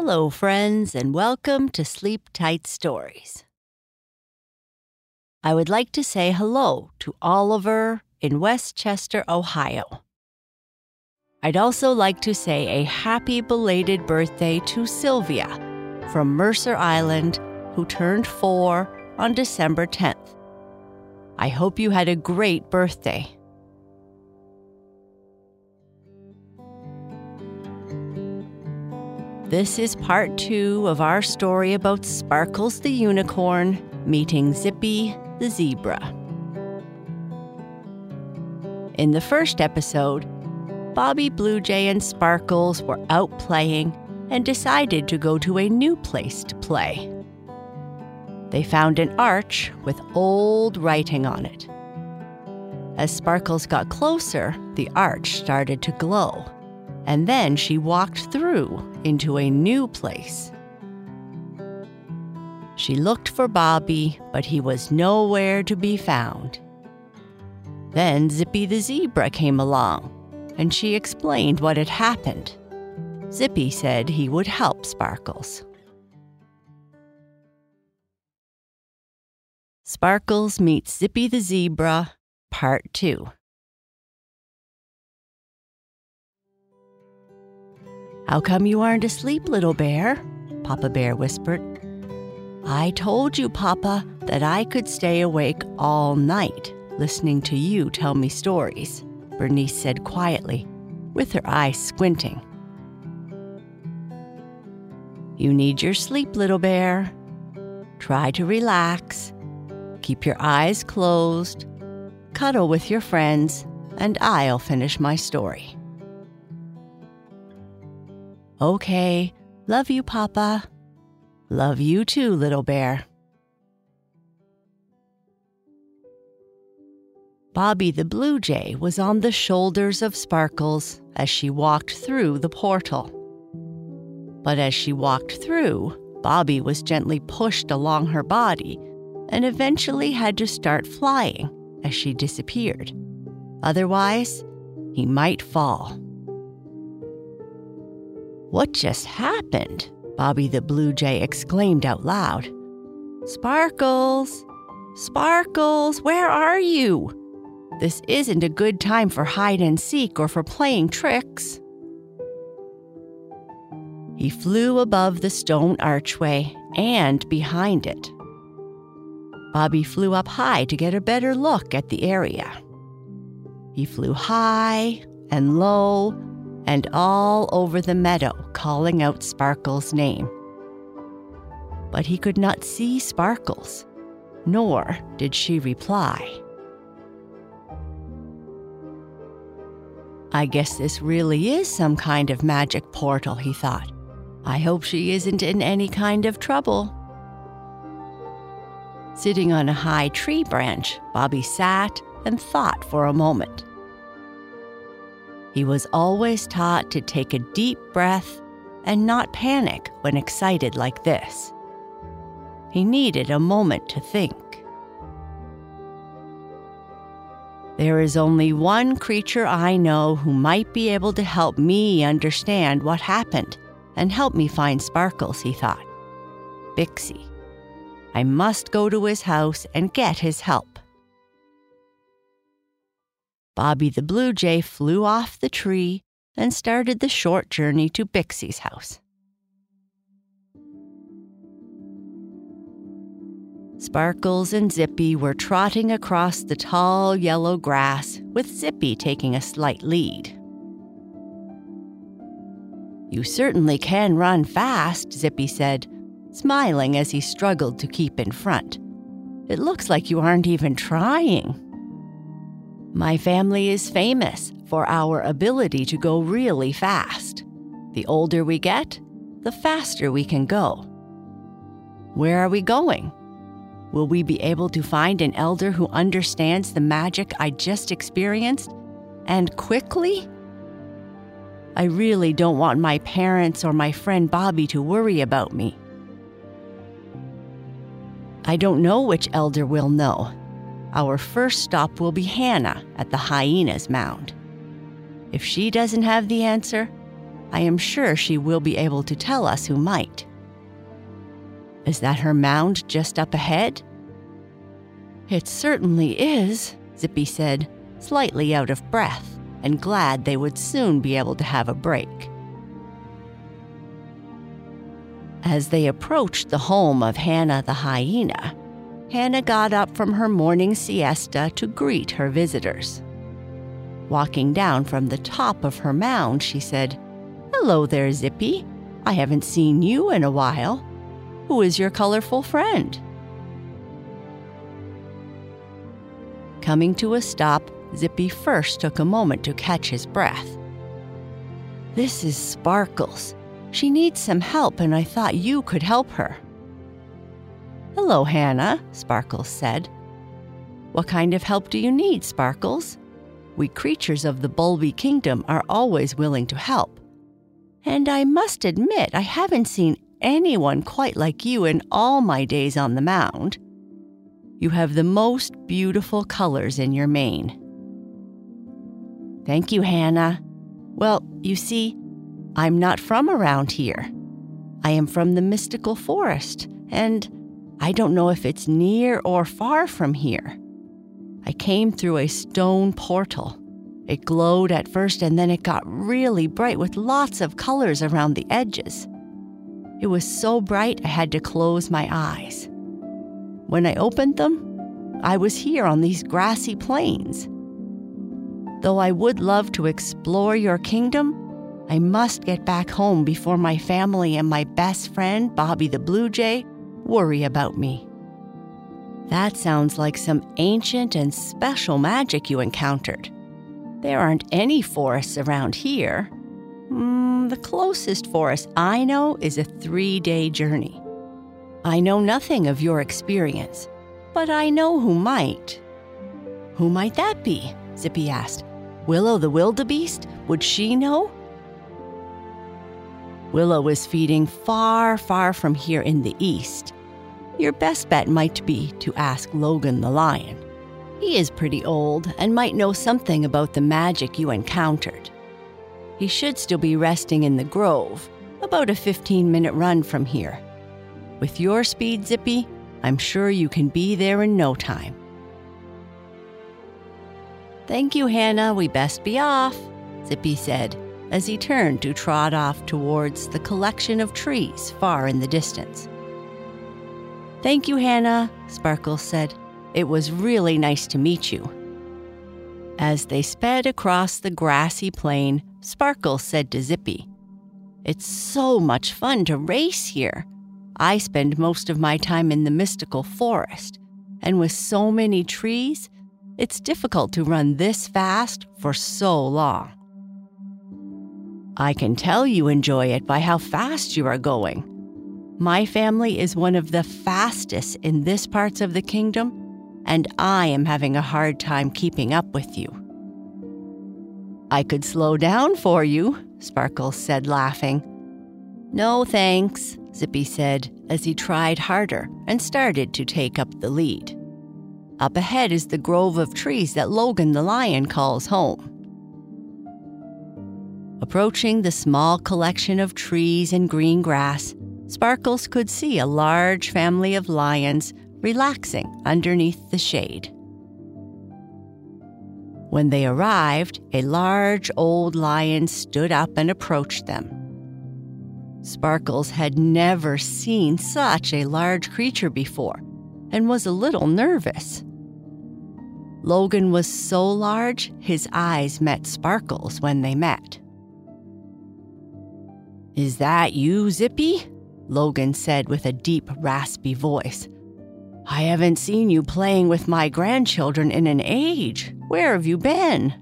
Hello, friends, and welcome to Sleep Tight Stories. I would like to say hello to Oliver in West Chester, Ohio. I'd also like to say a happy belated birthday to Sylvia from Mercer Island, who turned four on December 10th. I hope you had a great birthday. This is part two of our story about Sparkles the unicorn meeting Zippy the zebra. In the first episode, Bobby Bluejay and Sparkles were out playing and decided to go to a new place to play. They found an arch with old writing on it. As Sparkles got closer, the arch started to glow, and then she walked through into a new place. She looked for Bobby, but he was nowhere to be found. Then Zippy the zebra came along, and she explained what had happened. Zippy said he would help Sparkles. Sparkles meets Zippy the zebra, Part 2. How come you aren't asleep, little bear? Papa Bear whispered. I told you, Papa, that I could stay awake all night listening to you tell me stories, Bernice said quietly, with her eyes squinting. You need your sleep, little bear. Try to relax. Keep your eyes closed. Cuddle with your friends, and I'll finish my story. Okay, love you, Papa. Love you too, little bear. Bobby the Blue Jay was on the shoulders of Sparkles as she walked through the portal. But as she walked through, Bobby was gently pushed along her body and eventually had to start flying as she disappeared. Otherwise, he might fall. What just happened? Bobby the Blue Jay exclaimed out loud. Sparkles! Sparkles, where are you? This isn't a good time for hide and seek or for playing tricks. He flew above the stone archway and behind it. Bobby flew up high to get a better look at the area. He flew high and low and all over the meadow, calling out Sparkle's name. But he could not see Sparkles, nor did she reply. I guess this really is some kind of magic portal, he thought. I hope she isn't in any kind of trouble. Sitting on a high tree branch, Bobby sat and thought for a moment. He was always taught to take a deep breath and not panic when excited like this. He needed a moment to think. There is only one creature I know who might be able to help me understand what happened and help me find Sparkles, he thought. Bixie. I must go to his house and get his help. Bobby the Blue Jay flew off the tree and started the short journey to Bixie's house. Sparkles and Zippy were trotting across the tall yellow grass, with Zippy taking a slight lead. You certainly can run fast, Zippy said, smiling as he struggled to keep in front. It looks like you aren't even trying. My family is famous for our ability to go really fast. The older we get, the faster we can go. Where are we going? Will we be able to find an elder who understands the magic I just experienced and quickly? I really don't want my parents or my friend Bobby to worry about me. I don't know which elder will know. Our first stop will be Hannah at the Hyena's Mound. If she doesn't have the answer, I am sure she will be able to tell us who might. Is that her mound just up ahead? It certainly is, Zippy said, slightly out of breath and glad they would soon be able to have a break. As they approached the home of Hannah the hyena, Hannah got up from her morning siesta to greet her visitors. Walking down from the top of her mound, she said, Hello there, Zippy. I haven't seen you in a while. Who is your colorful friend? Coming to a stop, Zippy first took a moment to catch his breath. This is Sparkles. She needs some help, and I thought you could help her. Hello, Hannah, Sparkles said. What kind of help do you need, Sparkles? We creatures of the Bulby Kingdom are always willing to help. And I must admit, I haven't seen anyone quite like you in all my days on the mound. You have the most beautiful colors in your mane. Thank you, Hannah. Well, you see, I'm not from around here. I am from the mystical forest, and I don't know if it's near or far from here. I came through a stone portal. It glowed at first and then it got really bright with lots of colors around the edges. It was so bright I had to close my eyes. When I opened them, I was here on these grassy plains. Though I would love to explore your kingdom, I must get back home before my family and my best friend, Bobby the Blue Jay, worry about me. That sounds like some ancient and special magic you encountered. There aren't any forests around here. Mm, the closest forest I know is a three day journey. I know nothing of your experience, but I know who might. Who might that be? Zippy asked. Willow the wildebeest? Would she know? Willow is feeding far, far from here in the east. Your best bet might be to ask Logan the lion. He is pretty old and might know something about the magic you encountered. He should still be resting in the grove, about a 15 minute run from here. With your speed, Zippy, I'm sure you can be there in no time. Thank you, Hannah. We best be off, Zippy said as he turned to trot off towards the collection of trees far in the distance. Thank you, Hannah, Sparkles said. It was really nice to meet you. As they sped across the grassy plain, Sparkles said to Zippy, It's so much fun to race here. I spend most of my time in the mystical forest, and with so many trees, it's difficult to run this fast for so long. I can tell you enjoy it by how fast you are going. My family is one of the fastest in this parts of the kingdom, and I am having a hard time keeping up with you. I could slow down for you, Sparkles said, laughing. No thanks, Zippy said as he tried harder and started to take up the lead. Up ahead is the grove of trees that Logan the lion calls home. Approaching the small collection of trees and green grass, Sparkles could see a large family of lions relaxing underneath the shade. When they arrived, a large old lion stood up and approached them. Sparkles had never seen such a large creature before and was a little nervous. Logan was so large, his eyes met Sparkles when they met. Is that you, Zippy? Logan said with a deep, raspy voice. I haven't seen you playing with my grandchildren in an age. Where have you been?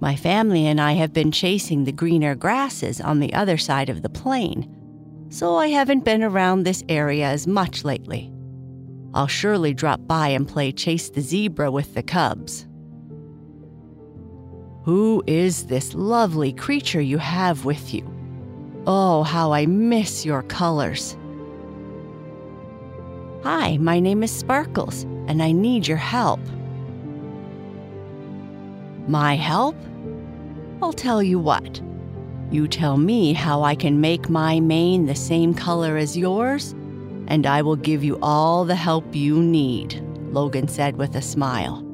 My family and I have been chasing the greener grasses on the other side of the plain, so I haven't been around this area as much lately. I'll surely drop by and play Chase the Zebra with the cubs. Who is this lovely creature you have with you? Oh, how I miss your colors. Hi, my name is Sparkles, and I need your help. My help? I'll tell you what. You tell me how I can make my mane the same color as yours, and I will give you all the help you need, Logan said with a smile.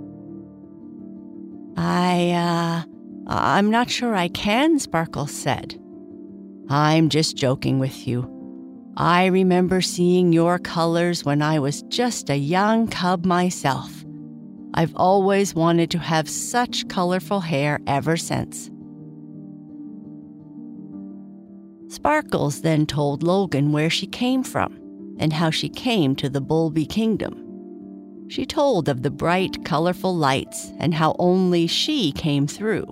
I, uh, I'm not sure I can, Sparkles said. I'm just joking with you. I remember seeing your colors when I was just a young cub myself. I've always wanted to have such colorful hair ever since. Sparkles then told Logan where she came from and how she came to the Bulby Kingdom. She told of the bright, colorful lights and how only she came through,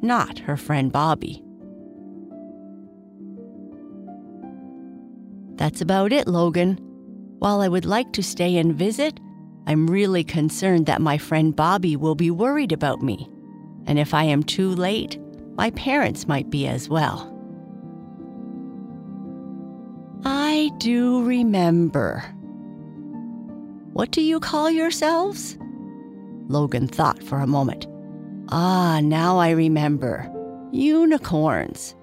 not her friend Bobby. That's about it, Logan. While I would like to stay and visit, I'm really concerned that my friend Bobby will be worried about me. And if I am too late, my parents might be as well. I do remember. What do you call yourselves? Logan thought for a moment. Ah, now I remember. Unicorns.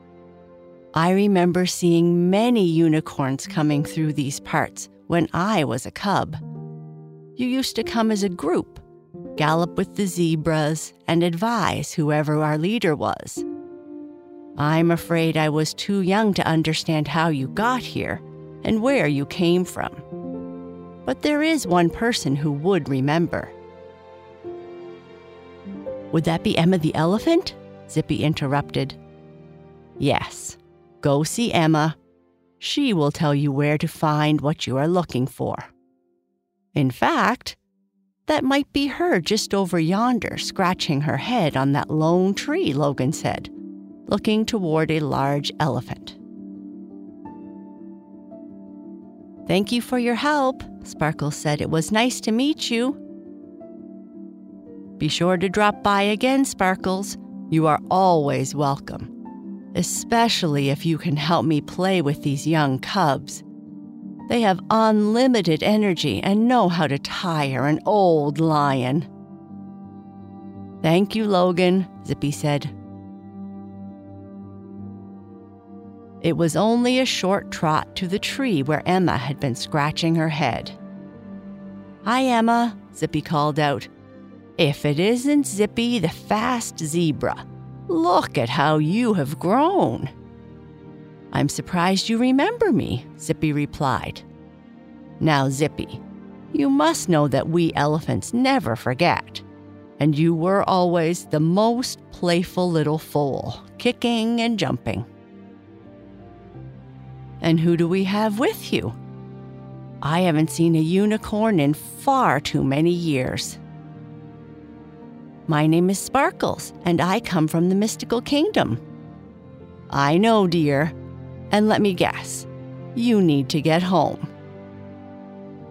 I remember seeing many unicorns coming through these parts when I was a cub. You used to come as a group, gallop with the zebras, and advise whoever our leader was. I'm afraid I was too young to understand how you got here and where you came from. But there is one person who would remember. Would that be Emma the elephant? Zippy interrupted. Yes. Go see Emma. She will tell you where to find what you are looking for. In fact, that might be her just over yonder, scratching her head on that lone tree, Logan said, looking toward a large elephant. Thank you for your help, Sparkles said. It was nice to meet you. Be sure to drop by again, Sparkles. You are always welcome especially if you can help me play with these young cubs. They have unlimited energy and know how to tire an old lion. Thank you, Logan, Zippy said. It was only a short trot to the tree where Emma had been scratching her head. Hi, Emma, Zippy called out. If it isn't Zippy the fast zebra, Look at how you have grown. I'm surprised you remember me, Zippy replied. Now, Zippy, you must know that we elephants never forget. And you were always the most playful little foal, kicking and jumping. And who do we have with you? I haven't seen a unicorn in far too many years. My name is Sparkles, and I come from the mystical kingdom. I know, dear. And let me guess, you need to get home.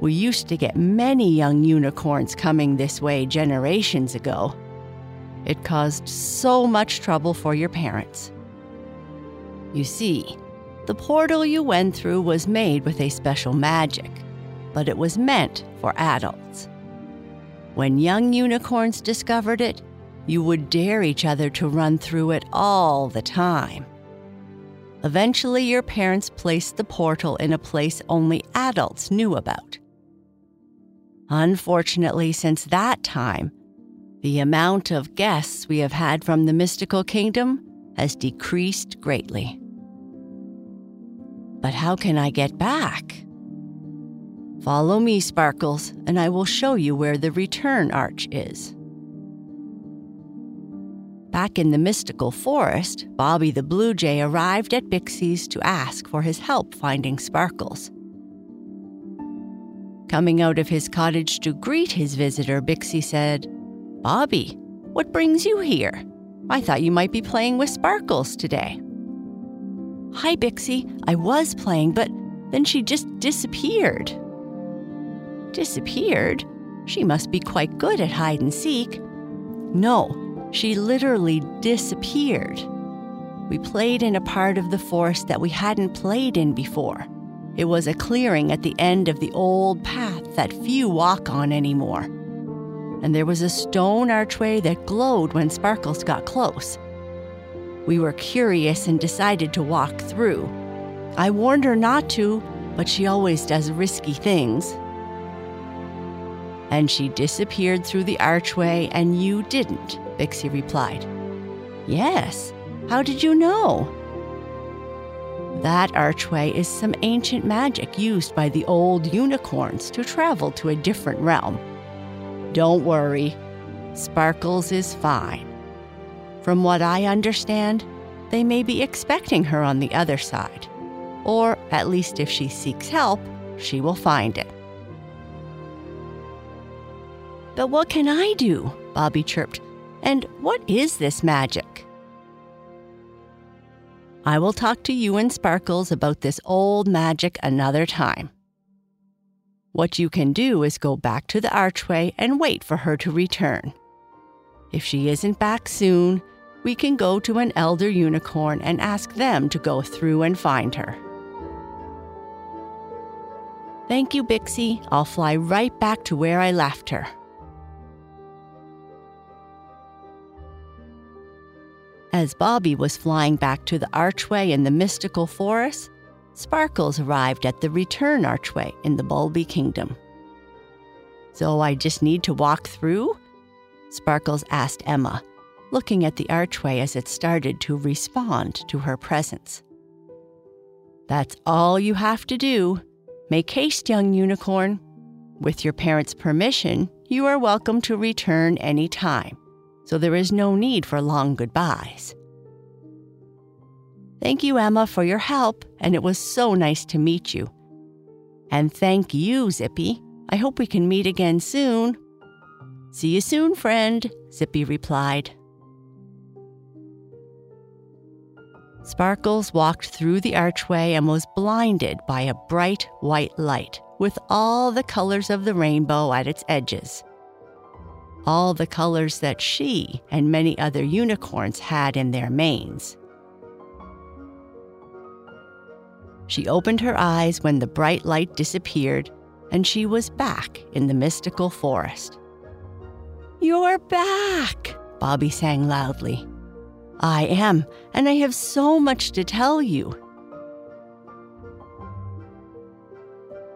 We used to get many young unicorns coming this way generations ago. It caused so much trouble for your parents. You see, the portal you went through was made with a special magic, but it was meant for adults. When young unicorns discovered it, you would dare each other to run through it all the time. Eventually, your parents placed the portal in a place only adults knew about. Unfortunately, since that time, the amount of guests we have had from the mystical kingdom has decreased greatly. But how can I get back? Follow me, Sparkles, and I will show you where the return arch is. Back in the mystical forest, Bobby the Blue Jay arrived at Bixie's to ask for his help finding Sparkles. Coming out of his cottage to greet his visitor, Bixie said, Bobby, what brings you here? I thought you might be playing with Sparkles today. Hi, Bixie. I was playing, but then she just disappeared. Disappeared? She must be quite good at hide and seek. No, she literally disappeared. We played in a part of the forest that we hadn't played in before. It was a clearing at the end of the old path that few walk on anymore. And there was a stone archway that glowed when Sparkles got close. We were curious and decided to walk through. I warned her not to, but she always does risky things. And she disappeared through the archway, and you didn't, Bixie replied. Yes. How did you know? That archway is some ancient magic used by the old unicorns to travel to a different realm. Don't worry, Sparkles is fine. From what I understand, they may be expecting her on the other side. Or, at least if she seeks help, she will find it. But what can I do? Bobby chirped. And what is this magic? I will talk to you and Sparkles about this old magic another time. What you can do is go back to the archway and wait for her to return. If she isn't back soon, we can go to an elder unicorn and ask them to go through and find her. Thank you, Bixie. I'll fly right back to where I left her. As Bobby was flying back to the archway in the mystical forest, Sparkles arrived at the return archway in the Bulby Kingdom. So I just need to walk through? Sparkles asked Emma, looking at the archway as it started to respond to her presence. That's all you have to do. Make haste, young unicorn. With your parents' permission, you are welcome to return any time so there is no need for long goodbyes. Thank you, Emma, for your help, and it was so nice to meet you. And thank you, Zippy. I hope we can meet again soon. See you soon, friend, Zippy replied. Sparkles walked through the archway and was blinded by a bright white light with all the colors of the rainbow at its edges all the colors that she and many other unicorns had in their manes. She opened her eyes when the bright light disappeared, and she was back in the mystical forest. You're back, Bobby sang loudly. I am, and I have so much to tell you.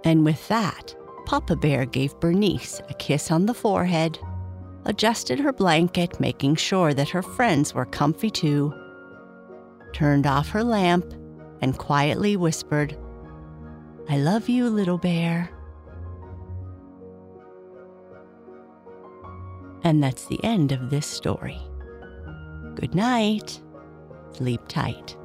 And with that, Papa Bear gave Bernice a kiss on the forehead adjusted her blanket, making sure that her friends were comfy too, turned off her lamp, and quietly whispered, I love you, little bear. And that's the end of this story. Good night. Sleep tight.